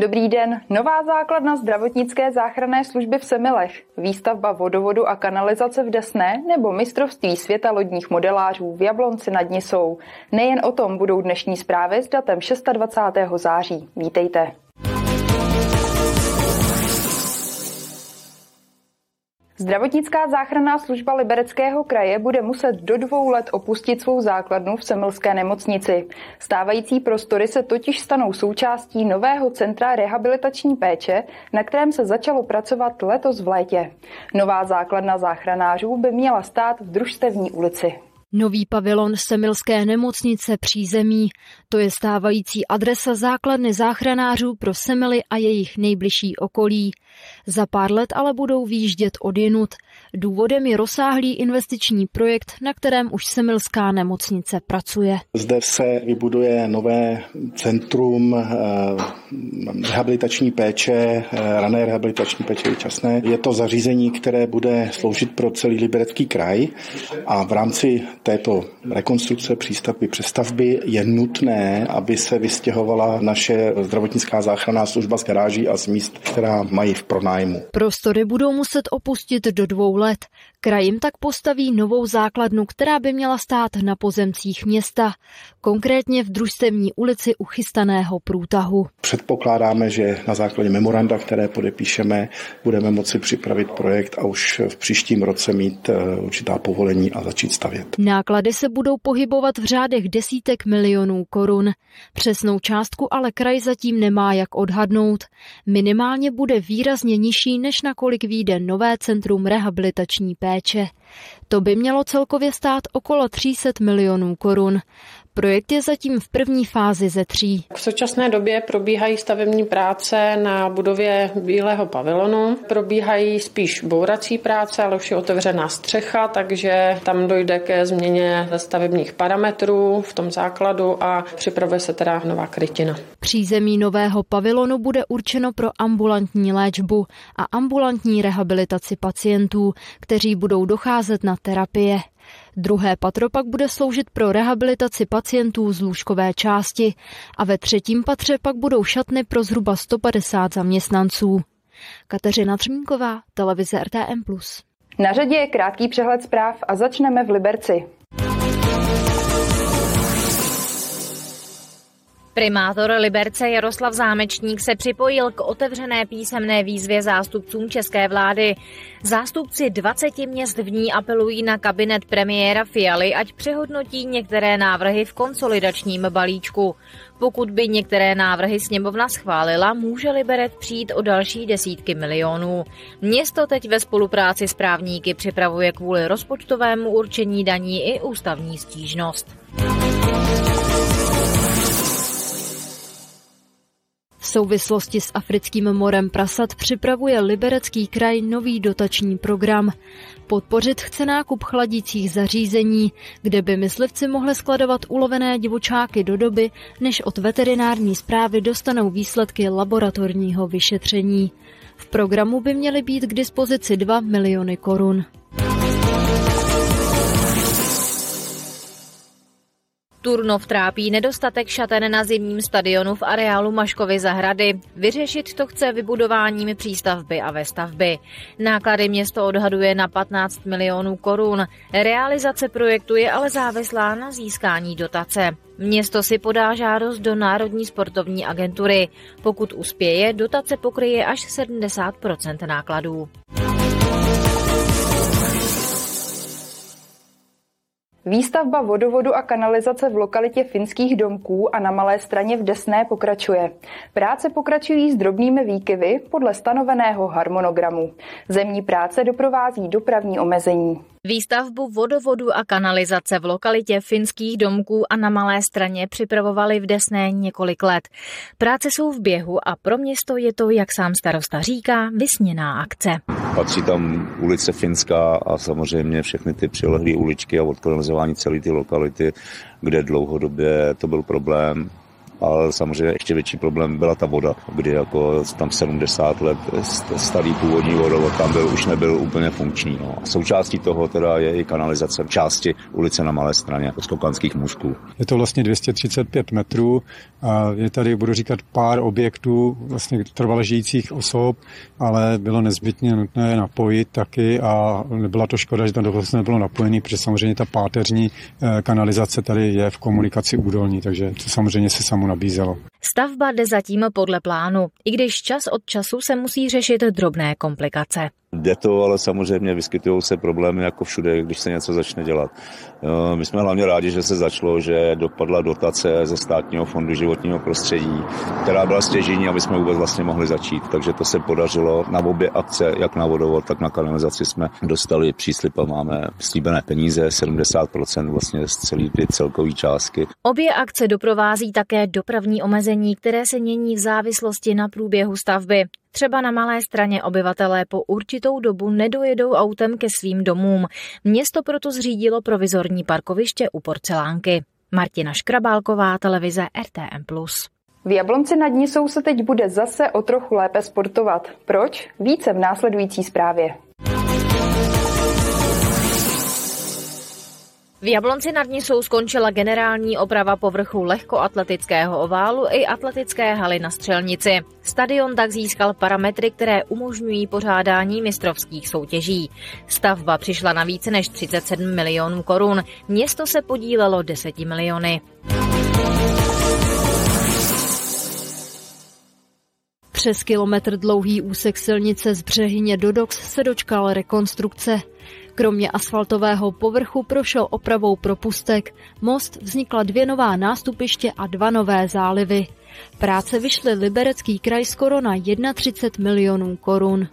Dobrý den. Nová základna zdravotnické záchranné služby v Semilech, výstavba vodovodu a kanalizace v Desné nebo mistrovství světa lodních modelářů v Jablonci nad Nisou. Nejen o tom budou dnešní zprávy s datem 26. září. Vítejte. Zdravotnická záchranná služba Libereckého kraje bude muset do dvou let opustit svou základnu v Semilské nemocnici. Stávající prostory se totiž stanou součástí nového centra rehabilitační péče, na kterém se začalo pracovat letos v létě. Nová základna záchranářů by měla stát v Družstevní ulici. Nový pavilon Semilské nemocnice přízemí, to je stávající adresa základny záchranářů pro Semily a jejich nejbližší okolí. Za pár let ale budou výjíždět jinut. Důvodem je rozsáhlý investiční projekt, na kterém už Semilská nemocnice pracuje. Zde se vybuduje nové centrum eh, rehabilitační péče, eh, rané rehabilitační péče časné. Je to zařízení, které bude sloužit pro celý liberecký kraj a v rámci této rekonstrukce, přístavby, přestavby je nutné, aby se vystěhovala naše zdravotnická záchranná služba z garáží a z míst, která mají v pronájmu. Prostory budou muset opustit do dvou let. Kraj jim tak postaví novou základnu, která by měla stát na pozemcích města, konkrétně v družstevní ulici u chystaného průtahu. Předpokládáme, že na základě memoranda, které podepíšeme, budeme moci připravit projekt a už v příštím roce mít eh, určitá povolení a začít stavět. Náklady se budou pohybovat v řádech desítek milionů korun. Přesnou částku ale kraj zatím nemá jak odhadnout. Minimálně bude výrazně nižší, než nakolik výjde nové centrum rehabilitační péče. To by mělo celkově stát okolo 300 milionů korun. Projekt je zatím v první fázi ze tří. V současné době probíhají stavební práce na budově Bílého pavilonu. Probíhají spíš bourací práce, ale už je otevřená střecha, takže tam dojde ke změně stavebních parametrů v tom základu a připravuje se teda nová krytina. Přízemí nového pavilonu bude určeno pro ambulantní léčbu a ambulantní rehabilitaci pacientů, kteří budou docházet na terapie. Druhé patro pak bude sloužit pro rehabilitaci pacientů z lůžkové části a ve třetím patře pak budou šatny pro zhruba 150 zaměstnanců. Kateřina Třmínková, televize RTM+. Na řadě je krátký přehled zpráv a začneme v Liberci. Primátor Liberce Jaroslav Zámečník se připojil k otevřené písemné výzvě zástupcům české vlády. Zástupci 20 měst v ní apelují na kabinet premiéra Fialy, ať přehodnotí některé návrhy v konsolidačním balíčku. Pokud by některé návrhy sněmovna schválila, může Liberec přijít o další desítky milionů. Město teď ve spolupráci s právníky připravuje kvůli rozpočtovému určení daní i ústavní stížnost. Souvislosti s africkým morem prasat připravuje Liberecký kraj nový dotační program. Podpořit chce nákup chladících zařízení, kde by myslivci mohli skladovat ulovené divočáky do doby, než od veterinární zprávy dostanou výsledky laboratorního vyšetření. V programu by měly být k dispozici 2 miliony korun. Turnov trápí nedostatek šaten na zimním stadionu v areálu Maškovy zahrady. Vyřešit to chce vybudováním přístavby a vestavby. Náklady město odhaduje na 15 milionů korun. Realizace projektu je ale závislá na získání dotace. Město si podá žádost do Národní sportovní agentury. Pokud uspěje, dotace pokryje až 70% nákladů. Výstavba vodovodu a kanalizace v lokalitě finských domků a na Malé straně v Desné pokračuje. Práce pokračují s drobnými výkyvy podle stanoveného harmonogramu. Zemní práce doprovází dopravní omezení. Výstavbu vodovodu a kanalizace v lokalitě finských domků a na Malé straně připravovali v Desné několik let. Práce jsou v běhu a pro město je to, jak sám starosta říká, vysněná akce. Patří tam ulice Finská a samozřejmě všechny ty přilehlé uličky a odkanalizování celé ty lokality, kde dlouhodobě to byl problém ale samozřejmě ještě větší problém byla ta voda, kdy jako tam 70 let starý původní vodovod tam byl, už nebyl úplně funkční. No. A součástí toho teda je i kanalizace části ulice na Malé straně od Skokanských můstků. Je to vlastně 235 metrů a je tady, budu říkat, pár objektů vlastně trvale žijících osob, ale bylo nezbytně nutné napojit taky a nebyla to škoda, že tam dokonce nebylo napojený, protože samozřejmě ta páteřní eh, kanalizace tady je v komunikaci údolní, takže to samozřejmě se samo nabízelo. Stavba jde zatím podle plánu, i když čas od času se musí řešit drobné komplikace. Jde to, ale samozřejmě vyskytují se problémy jako všude, když se něco začne dělat. My jsme hlavně rádi, že se začalo, že dopadla dotace ze státního fondu životního prostředí, která byla stěžení, aby jsme vůbec vlastně mohli začít. Takže to se podařilo na obě akce, jak na vodovod, tak na kanalizaci jsme dostali příslip a máme slíbené peníze, 70% vlastně z celé ty celkové částky. Obě akce doprovází také dopravní omezení, které se mění v závislosti na průběhu stavby. Třeba na malé straně obyvatelé po určitou dobu nedojedou autem ke svým domům. Město proto zřídilo provizorní parkoviště u porcelánky. Martina Škrabálková, televize RTM+. V Jablonci nad Nisou se teď bude zase o trochu lépe sportovat. Proč? Více v následující zprávě. V Jablonci nad Nisou skončila generální oprava povrchu lehkoatletického oválu i atletické haly na střelnici. Stadion tak získal parametry, které umožňují pořádání mistrovských soutěží. Stavba přišla na více než 37 milionů korun. Město se podílelo 10 miliony. Přes kilometr dlouhý úsek silnice z Břehyně do Dox se dočkal rekonstrukce. Kromě asfaltového povrchu prošel opravou propustek, most vznikla dvě nová nástupiště a dva nové zálivy. Práce vyšly Liberecký kraj skoro na 31 milionů korun.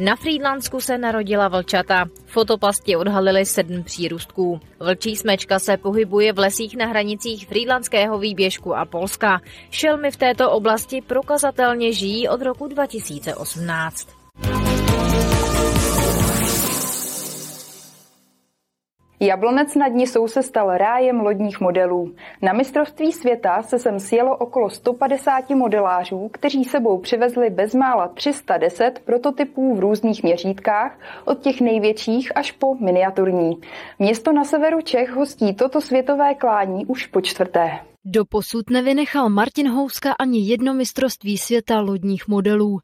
Na Frýdlansku se narodila vlčata. Fotopasti odhalily sedm přírůstků. Vlčí smečka se pohybuje v lesích na hranicích Frýdlanského výběžku a Polska. Šelmy v této oblasti prokazatelně žijí od roku 2018. Jablonec nad Nisou se stal rájem lodních modelů. Na mistrovství světa se sem sjelo okolo 150 modelářů, kteří sebou přivezli bezmála 310 prototypů v různých měřítkách, od těch největších až po miniaturní. Město na severu Čech hostí toto světové klání už po čtvrté. Doposud nevynechal Martin Houska ani jedno mistrovství světa lodních modelů.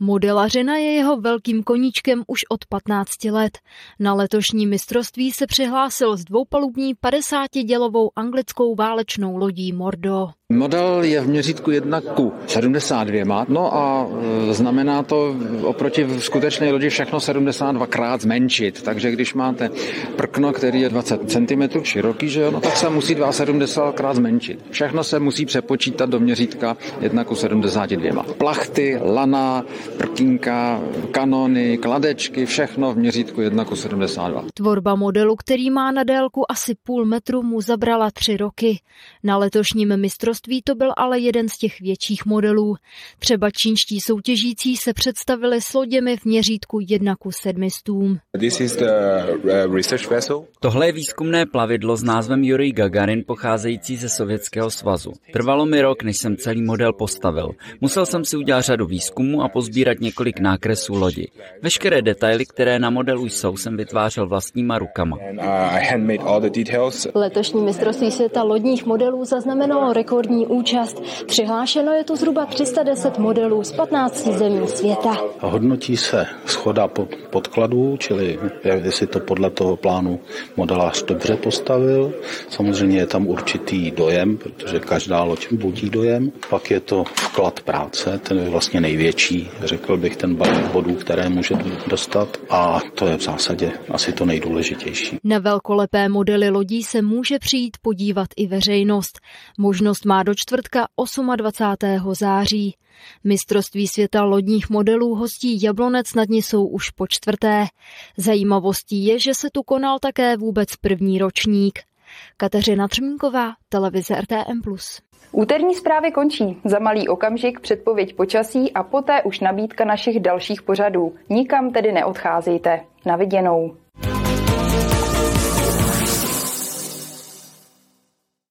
Modelařina je jeho velkým koníčkem už od 15 let. Na letošní mistrovství se přihlásil s dvoupalubní 50-dělovou anglickou válečnou lodí Mordo. Model je v měřítku 1 ku 72, no a e, znamená to oproti skutečné lodi všechno 72 krát zmenšit, takže když máte prkno, který je 20 cm široký, že jo, no tak se musí 270 krát zmenšit. Všechno se musí přepočítat do měřítka 1 ku 72. Plachty, lana, prkínka, kanony, kladečky, všechno v měřítku 1 ku 72. Tvorba modelu, který má na délku asi půl metru, mu zabrala tři roky. Na letošním mistrovství mistrovství to byl ale jeden z těch větších modelů. Třeba čínští soutěžící se představili s loděmi v měřítku 1 ku 700. Uh, Tohle je výzkumné plavidlo s názvem Yuri Gagarin pocházející ze Sovětského svazu. Trvalo mi rok, než jsem celý model postavil. Musel jsem si udělat řadu výzkumů a pozbírat několik nákresů lodi. Veškeré detaily, které na modelu jsou, jsem vytvářel vlastníma rukama. Uh, Letošní mistrovství světa lodních modelů zaznamenalo rekordní rekordní účast. Přihlášeno je tu zhruba 310 modelů z 15 zemí světa. Hodnotí se schoda podkladů, čili jestli to podle toho plánu modelář dobře postavil. Samozřejmě je tam určitý dojem, protože každá loď budí dojem. Pak je to vklad práce, ten je vlastně největší, řekl bych, ten balík bodů, které může dostat a to je v zásadě asi to nejdůležitější. Na velkolepé modely lodí se může přijít podívat i veřejnost. Možnost má do čtvrtka 28. září. Mistrovství světa lodních modelů hostí Jablonec nad Nisou už po čtvrté. Zajímavostí je, že se tu konal také vůbec první ročník. Kateřina Třmínková, televize RTM+. Úterní zprávy končí. Za malý okamžik předpověď počasí a poté už nabídka našich dalších pořadů. Nikam tedy neodcházejte. Na viděnou.